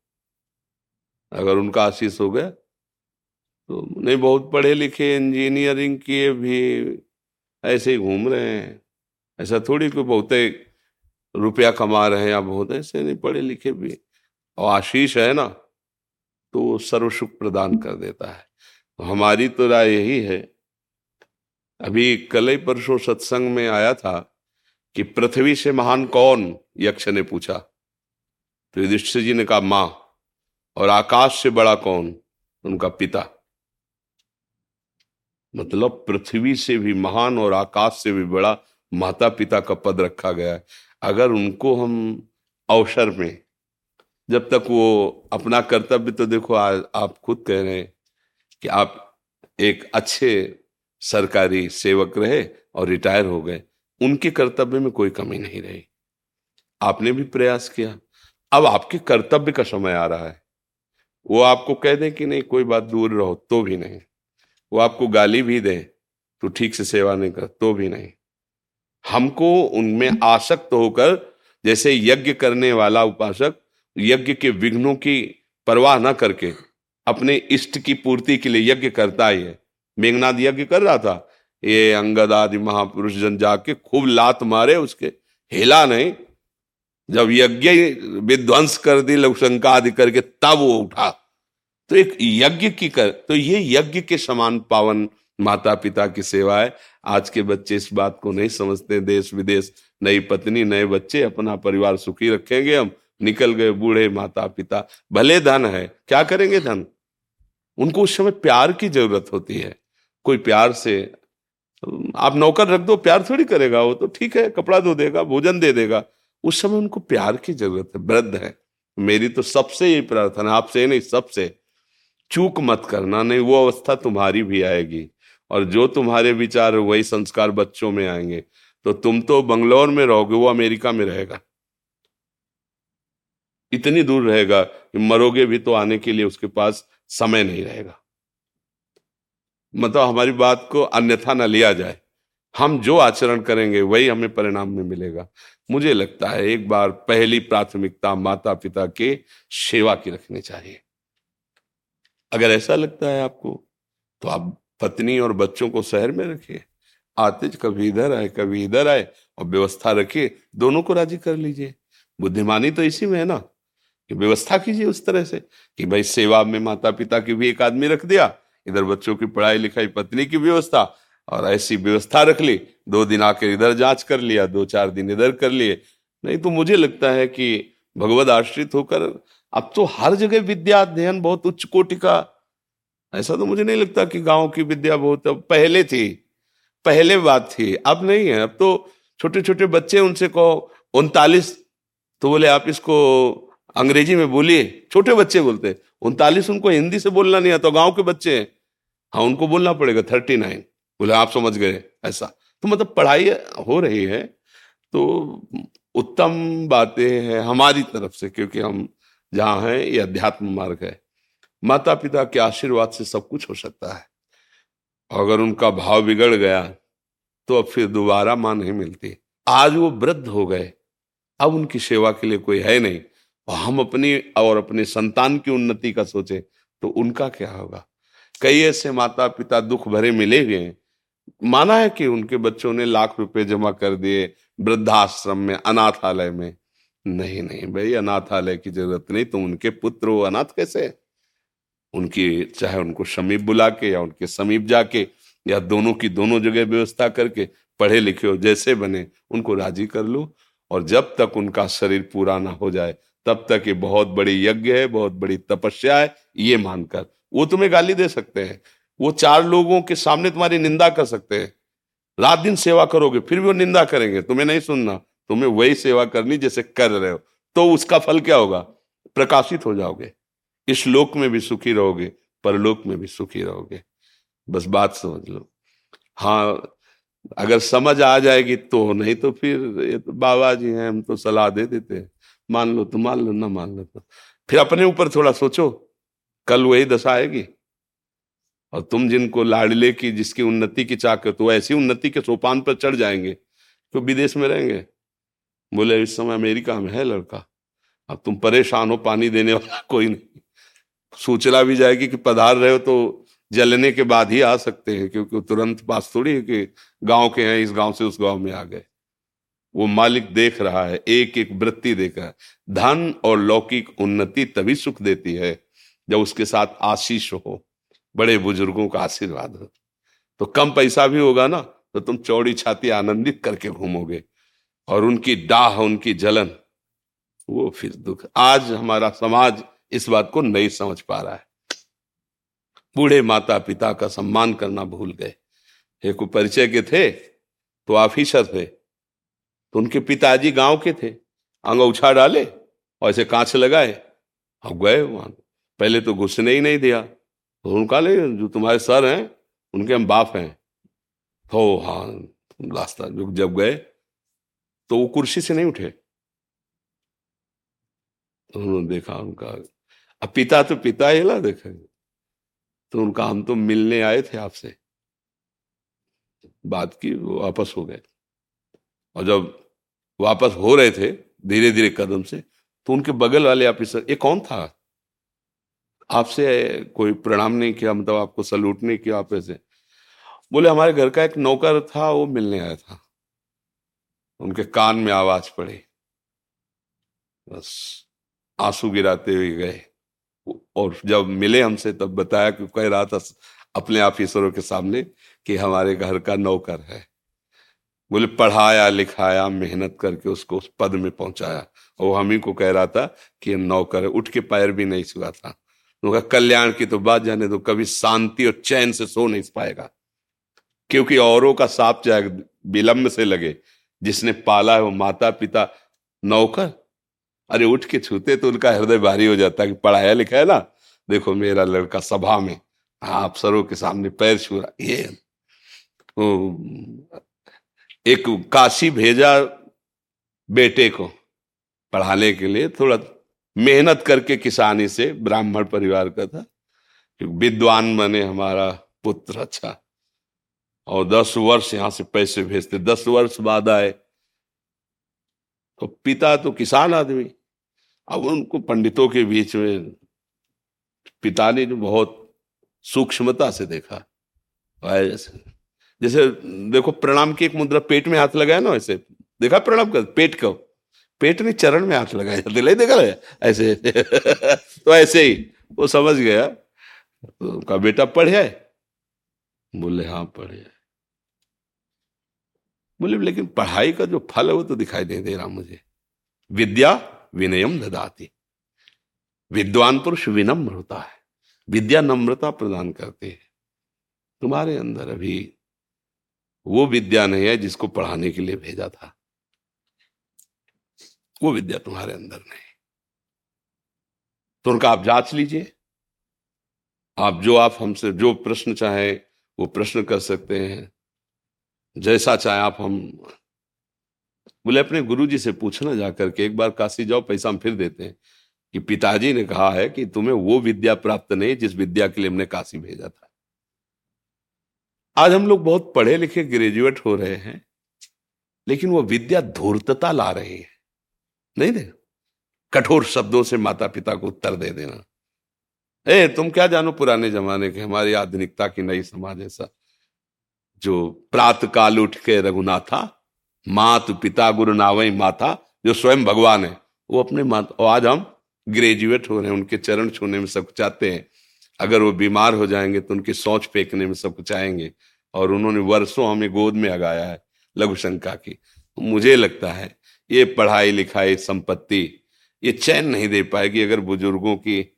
अगर उनका आशीष हो गया तो नहीं, बहुत पढ़े लिखे इंजीनियरिंग किए भी, ऐसे ही घूम रहे हैं। ऐसा थोड़ी कोई बहुत रुपया कमा रहे हैं या बहुत, ऐसे नहीं पढ़े लिखे भी। और आशीष है ना तो सर्व सुख प्रदान कर देता है। हमारी तो राय यही है। अभी कल ही परसों सत्संग में आया था कि पृथ्वी से महान कौन यक्ष ने पूछा। तो युधिष्ठिर जी ने कहा माँ और आकाश से बड़ा कौन? उनका पिता। मतलब पृथ्वी से भी महान और आकाश से भी बड़ा माता पिता का पद रखा गया है। अगर उनको हम अवसर में जब तक वो अपना कर्तव्य तो देखो आ, आप खुद कह रहे हैं कि आप एक अच्छे सरकारी सेवक रहे और रिटायर हो गए, उनके कर्तव्य में कोई कमी नहीं रही। आपने भी प्रयास किया। अब आपके कर्तव्य का समय आ रहा है। वो आपको कह दें कि नहीं, कोई बात दूर रहो तो भी नहीं। वो आपको गाली भी दे तो ठीक से सेवा नहीं कर तो भी नहीं। हमको उनमें आसक्त होकर, जैसे यज्ञ करने वाला उपासक, यज्ञ के विघ्नों की परवाह न करके अपने इष्ट की पूर्ति के लिए यज्ञ करता है। मेघनाथ यज्ञ कर रहा था। ये अंगद आदि महापुरुष जन जाके खूब लात मारे उसके। हिला नहीं। जब यज्ञ विध्वंस कर दी, लघुशंका आदि करके, तब वो उठा। तो एक यज्ञ की कर तो ये यज्ञ के समान पावन माता पिता की सेवा है। आज के बच्चे इस बात को नहीं समझते देश विदेश, नई पत्नी, नए बच्चे, अपना परिवार सुखी रखेंगे हम। निकल गए बूढ़े माता पिता भले धन है। क्या करेंगे धन? उनको उस समय प्यार की ज़रूरत होती है। कोई प्यार से, आप नौकर रख दो, प्यार थोड़ी करेगा वो तो ठीक है, कपड़ा धो देगा, भोजन दे देगा। उस समय उनको प्यार की ज़रूरत है, वृद्ध है। मेरी तो सबसे यही प्रार्थना, आपसे नहीं, सबसे। चूक मत करना, नहीं, वो अवस्था तुम्हारी भी आएगी। और जो तुम्हारे विचार वही संस्कार बच्चों में आएँगे। तो तुम तो बंगलोर में रहोगे, वो अमेरिका में रहेगा। इतनी दूर रहेगा कि मरोगे भी तो आने के लिए उसके पास समय नहीं रहेगा। मतलब हमारी बात को अन्यथा न लिया जाए। हम जो आचरण करेंगे, वही हमें परिणाम में मिलेगा। मुझे लगता है एक बार पहली प्राथमिकता माता पिता के सेवा की रखनी चाहिए। अगर ऐसा लगता है आपको तो आप पत्नी और बच्चों को शहर में रखिए। आते कभी इधर आए, कभी इधर आए, और व्यवस्था रखिए। दोनों को राज़ी कर लीजिए। बुद्धिमानी तो इसी में है ना। कि व्यवस्था कीजिए उस तरह से कि भाई सेवा में माता पिता की भी एक आदमी रख दिया, इधर बच्चों की पढ़ाई लिखाई, पत्नी की व्यवस्था, और ऐसी व्यवस्था रख ली, दो दिन आकर इधर जाँच कर लिया, दो चार दिन इधर कर लिए। नहीं तो मुझे लगता है कि भगवत आश्रित होकर, अब तो हर जगह विद्या अध्ययन बहुत उच्च कोटि का, ऐसा तो मुझे नहीं लगता कि गाँव की विद्या बहुत पहले थी, पहले बात थी, अब नहीं है। अब तो छोटे छोटे बच्चे उनसे कहो, उनतालीस तो बोले आप इसको अंग्रेज़ी में बोलिए, छोटे बच्चे बोलते उनतालीस उनको हिंदी से बोलना नहीं आता गाँव के बच्चे हैं। हाँ उनको बोलना पड़ेगा, थर्टी नाइन। बोले, आप समझ गए, ऐसा। तो मतलब पढ़ाई हो रही है तो उत्तम बातें हैं हमारी तरफ़ से, क्योंकि हम जहाँ हैं, ये अध्यात्म मार्ग है। माता पिता के आशीर्वाद से सब कुछ हो सकता है। अगर उनका भाव बिगड़ गया तो अब फिर दोबारा माँ नहीं मिलती। आज वो वृद्ध हो गए, अब उनकी सेवा के लिए कोई है नहीं। और हम अपनी, और अपने संतान की उन्नति का सोचे तो उनका क्या होगा? कई ऐसे माता पिता दुख भरे मिले हुए हैं। माना है कि उनके बच्चों ने लाख रुपए जमा कर दिए वृद्धाश्रम में, अनाथालय में। नहीं नहीं भाई, अनाथालय की ज़रूरत नहीं। तुम उनके पुत्र हो, अनाथ कैसे? उनकी, चाहे उनको समीप बुला के या उनके समीप जाके, या दोनों की दोनों जगह व्यवस्था करके पढ़े लिखे हो, जैसे बने, उनको राज़ी कर लो। और जब तक उनका शरीर पूरा ना हो जाए तब तक ये बहुत बड़ी यज्ञ है, बहुत बड़ी तपस्या है, ये मानकर। वो तुम्हें गाली दे सकते हैं। वो चार लोगों के सामने तुम्हारी निंदा कर सकते हैं। रात दिन सेवा करोगे, फिर भी वो निंदा करेंगे। तुम्हें नहीं सुनना। तुम्हें वही सेवा करनी जैसे कर रहे हो। तो उसका फल क्या होगा? प्रकाशित हो जाओगे। इस लोक में भी सुखी रहोगे, परलोक में भी सुखी रहोगे। बस बात समझ लो। हाँ अगर समझ आ जाएगी तो नहीं तो फिर ये तो बाबा जी हैं, हम तो सलाह दे देते हैं। मान लो तो मान लो, ना मान लो तो। फिर अपने ऊपर थोड़ा सोचो, कल वही दशा आएगी। और तुम जिनको लाडले की, जिसकी उन्नति की चाक तो ऐसी उन्नति के सोपान पर चढ़ जाएँगे तो विदेश में रहेंगे। बोले, इस समय अमेरिका में है लड़का। अब तुम परेशान हो, पानी देने वाला कोई नहीं। सोचना भी जाएगी कि पधार रहे हो तो जलने के बाद ही आ सकते हैं, क्योंकि तुरंत पास थोड़ी है कि गाँव के हैं, इस गाँव से उस गाँव में आ गए। वो मालिक देख रहा है, एक एक वृत्ति देख रहा है। धन और लौकिक उन्नति तभी सुख देती है जब उसके साथ आशीष हो, बड़े बुज़ुर्गों का आशीर्वाद हो। तो कम पैसा भी होगा ना तो तुम चौड़ी छाती आनंदित करके घूमोगे और उनकी डाह, उनकी जलन, वो फिर दुख। आज हमारा समाज इस बात को नहीं समझ पा रहा है। बूढ़े माता पिता का सम्मान करना भूल गए। एक परिचय के थे तो ऑफिसर थे। तो उनके पिताजी गाँव के थे। अंगौछा डाले और ऐसे कांच लगाए। अब गए वहाँ। पहले तो घुसने ही नहीं दिया। तो उनका ले, जो तुम्हारे सर हैं, उनके हम बाप हैं। तो हाँ रास्ता जो जब गए तो वो कुर्सी से नहीं उठे। तो उन्होंने देखा, उनका, अब पिता तो पिता ही ला, देखा। तो उनका, हम तो मिलने आए थे आपसे। बात की, वो वापस हो गए। और जब वापस हो रहे थे धीरे धीरे कदम से तो उनके बगल वाले ऑफिसर, ये कौन था? आपसे कोई प्रणाम नहीं किया मतलब आपको सल्यूट नहीं किया आप ऐसे बोले, हमारे घर का एक नौकर था, वो मिलने आया था। उनके कान में आवाज़ पड़ी। बस, आँसू गिराते हुए गए। और जब मिले हमसे, तब बताया कि कह रहा था अपने ऑफिसरों के सामने कि हमारे घर का नौकर है। बोले, पढ़ाया, लिखाया, मेहनत करके उसको उस पद में पहुँचाया। और हम ही को कह रहा था कि नौकर है। उठ के पैर भी नहीं छुआ था। उनका कल्याण की तो बात जाने तो कभी शांति और चैन से सो नहीं पाएगा। क्योंकि औरों का साप चाहे विलंब से लगे। जिसने पाला है वो माता पिता नौकर। अरे, उठ के छूते तो उनका हृदय भारी हो जाता है कि पढ़ाया लिखा है ना। देखो, मेरा लड़का सभा में, आप सरों के सामने पैर छू रहा ये एक काशी भेजा बेटे को पढ़ाने के लिए, थोड़ा मेहनत करके किसानी से ब्राह्मण परिवार का था। विद्वान बने हमारा पुत्र अच्छा। और दस वर्ष यहाँ से पैसे भेजते, दस वर्ष बाद आए। तो पिता तो किसान आदमी। अब उनको पंडितों के बीच में पिता ने बहुत सूक्ष्मता से देखा। जैसे। जैसे, देखो, प्रणाम की एक मुद्रा पेट में हाथ लगाया ना ऐसे देखा प्रणाम कर पेट को। पेट ने चरण में हाथ लगाया दिलाई देखा ऐसे। तो ऐसे ही। वो समझ गया। तो का बेटा, पढ़े? बोले हाँ पढ़े बोले, लेकिन पढ़ाई का जो फल है, वो तो दिखाई नहीं दे रहा मुझे। विद्या विनयम ददाती। विद्वान पुरुष विनम्र होता है। विद्या नम्रता प्रदान करती है। तुम्हारे अंदर अभी वो विद्या नहीं है जिसको पढ़ाने के लिए भेजा था। वो विद्या तुम्हारे अंदर नहीं तो उनका आप जाँच लीजिए। आप जो आप हमसे जो प्रश्न चाहे, वो प्रश्न कर सकते हैं। जैसा चाहे आप हम बोले, अपने गुरु जी से पूछना जाकर के एक बार काशी जाओ, पैसा हम फिर देते हैं। कि पिताजी ने कहा है कि तुम्हें वो विद्या प्राप्त नहीं, जिस विद्या के लिए हमने काशी भेजा था। आज हम लोग बहुत पढ़े लिखे ग्रेजुएट हो रहे हैं, लेकिन वो विद्या धूर्तता ला रही है। नहीं दे कठोर शब्दों से माता पिता को उत्तर दे देना। ए, तुम क्या जानो पुराने जमाने के, हमारी आधुनिकता की नई समाज ऐसा। जो प्रात काल उठ के रघुनाथा, मात पिता गुरु नावई माता, जो स्वयं भगवान है, वो अपने माता, और आज हम ग्रेजुएट हो रहे हैं, उनके चरण छूने में सब चाहते हैं। अगर वो बीमार हो जाएँगे तो उनकी सोच फेंकने में सब कुछ आएँगे और उन्होंने वर्षों हमें गोद में लगाया है लघु शंका की। मुझे लगता है ये पढ़ाई लिखाई संपत्ति, ये चैन नहीं दे पाएगी अगर बुज़ुर्गों की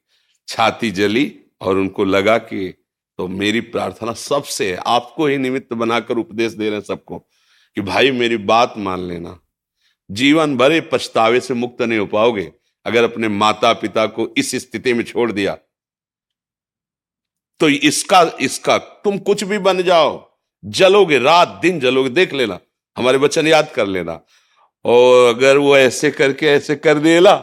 छाती जली और उनको लगा कि तो मेरी प्रार्थना सबसे आपको ही निमित्त बनाकर उपदेश दे रहे हैं सबको कि भाई मेरी बात मान लेना। जीवन भरे पछतावे से मुक्त नहीं हो पाओगे। अगर अपने माता पिता को इस स्थिति में छोड़ दिया तो इसका इसका तुम कुछ भी बन जाओ, जलोगे, रात दिन जलोगे, देख लेना, हमारे वचन याद कर लेना। और अगर वो ऐसे करके ऐसे कर देला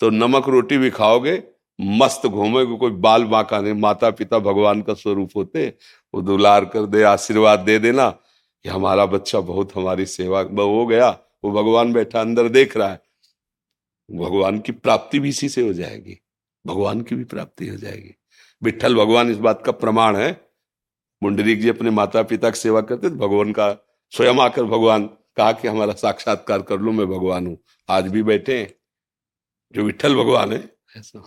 तो नमक रोटी भी खाओगे, मस्त घूमोगे, कोई बाल बांका नहीं माता पिता भगवान का स्वरूप होते, वो दुलार कर दे, आशीर्वाद दे देना, कि हमारा बच्चा बहुत हमारी सेवा हो गया, वो भगवान बैठा अंदर देख रहा है। भगवान की प्राप्ति भी इसी से हो जाएगी, भगवान की भी प्राप्ति हो जाएगी। विठल भगवान इस बात का प्रमाण है। मुंडरीक जी अपने माता पिता की सेवा करते थे, भगवान का स्वयं आकर भगवान कहा कि हमारा साक्षात्कार कर लो, मैं भगवान हूँ। आज भी बैठे हैं। जो विठल भगवान है, ऐसा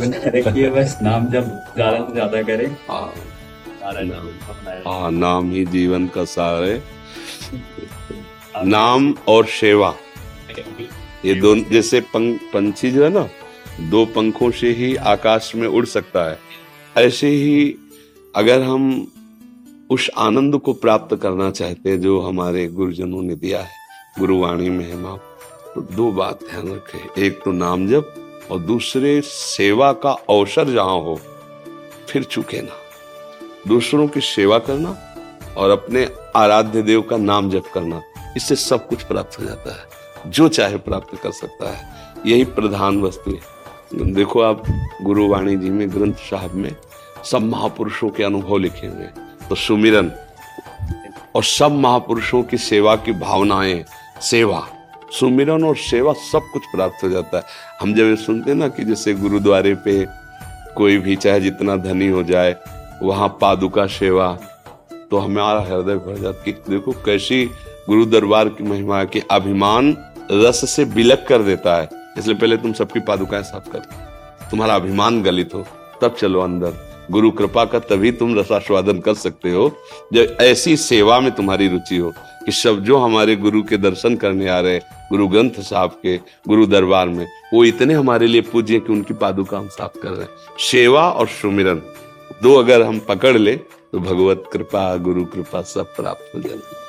बस नाम जब ज़्यादा से ज़्यादा करें। हाँ। नाम है। नाम ही जीवन का सार है। नाम और सेवा। ये दोनों जैसे पंछी जो है ना दो पंखों से ही आकाश में उड़ सकता है। ऐसे ही अगर हम उस आनंद को प्राप्त करना चाहते हैं जो हमारे गुरुजनों ने दिया है गुरुवाणी में है माँ तो दो बात ध्यान रखें। एक तो नाम जप और दूसरे सेवा का अवसर जहाँ हो, फिर चुके ना। दूसरों की सेवा करना और अपने आराध्य देव का नाम जप करना, इससे सब कुछ प्राप्त हो जाता है। जो चाहे प्राप्त कर सकता है। यही प्रधान वस्तु है। देखो आप गुरुवाणी जी में, ग्रंथ साहब में, सब महापुरुषों के अनुभव लिखे हुए तो सुमिरन और सब महापुरुषों की सेवा की भावनाएँ, सेवा। सुमिरन और सेवा सब कुछ प्राप्त हो जाता है। हम जब ये सुनते हैं ना कि जैसे गुरुद्वारे पे कोई भी, चाहे जितना धनी हो जाए, वहाँ पादुका सेवा तो हमारा हृदय भर जाता कि देखो कैसी गुरु दरबार की महिमा कि अभिमान रस से बिलक कर देता है। इसलिए पहले तुम सबकी पादुकाएँ साफ़ कर तुम्हारा अभिमान गलित हो, तब चलो अंदर। गुरु कृपा का तभी तुम रसास्वादन कर सकते हो, जब ऐसी सेवा में तुम्हारी रुचि हो। कि सब जो हमारे गुरु के दर्शन करने आ रहे गुरु ग्रंथ साहब के, गुरु दरबार में, वो इतने हमारे लिए पूज्य कि उनकी पादुका हम साफ़ कर रहे हैं। सेवा और सुमिरन, दो अगर हम पकड़ ले तो भगवत कृपा, गुरु कृपा सब प्राप्त हो जाएगी।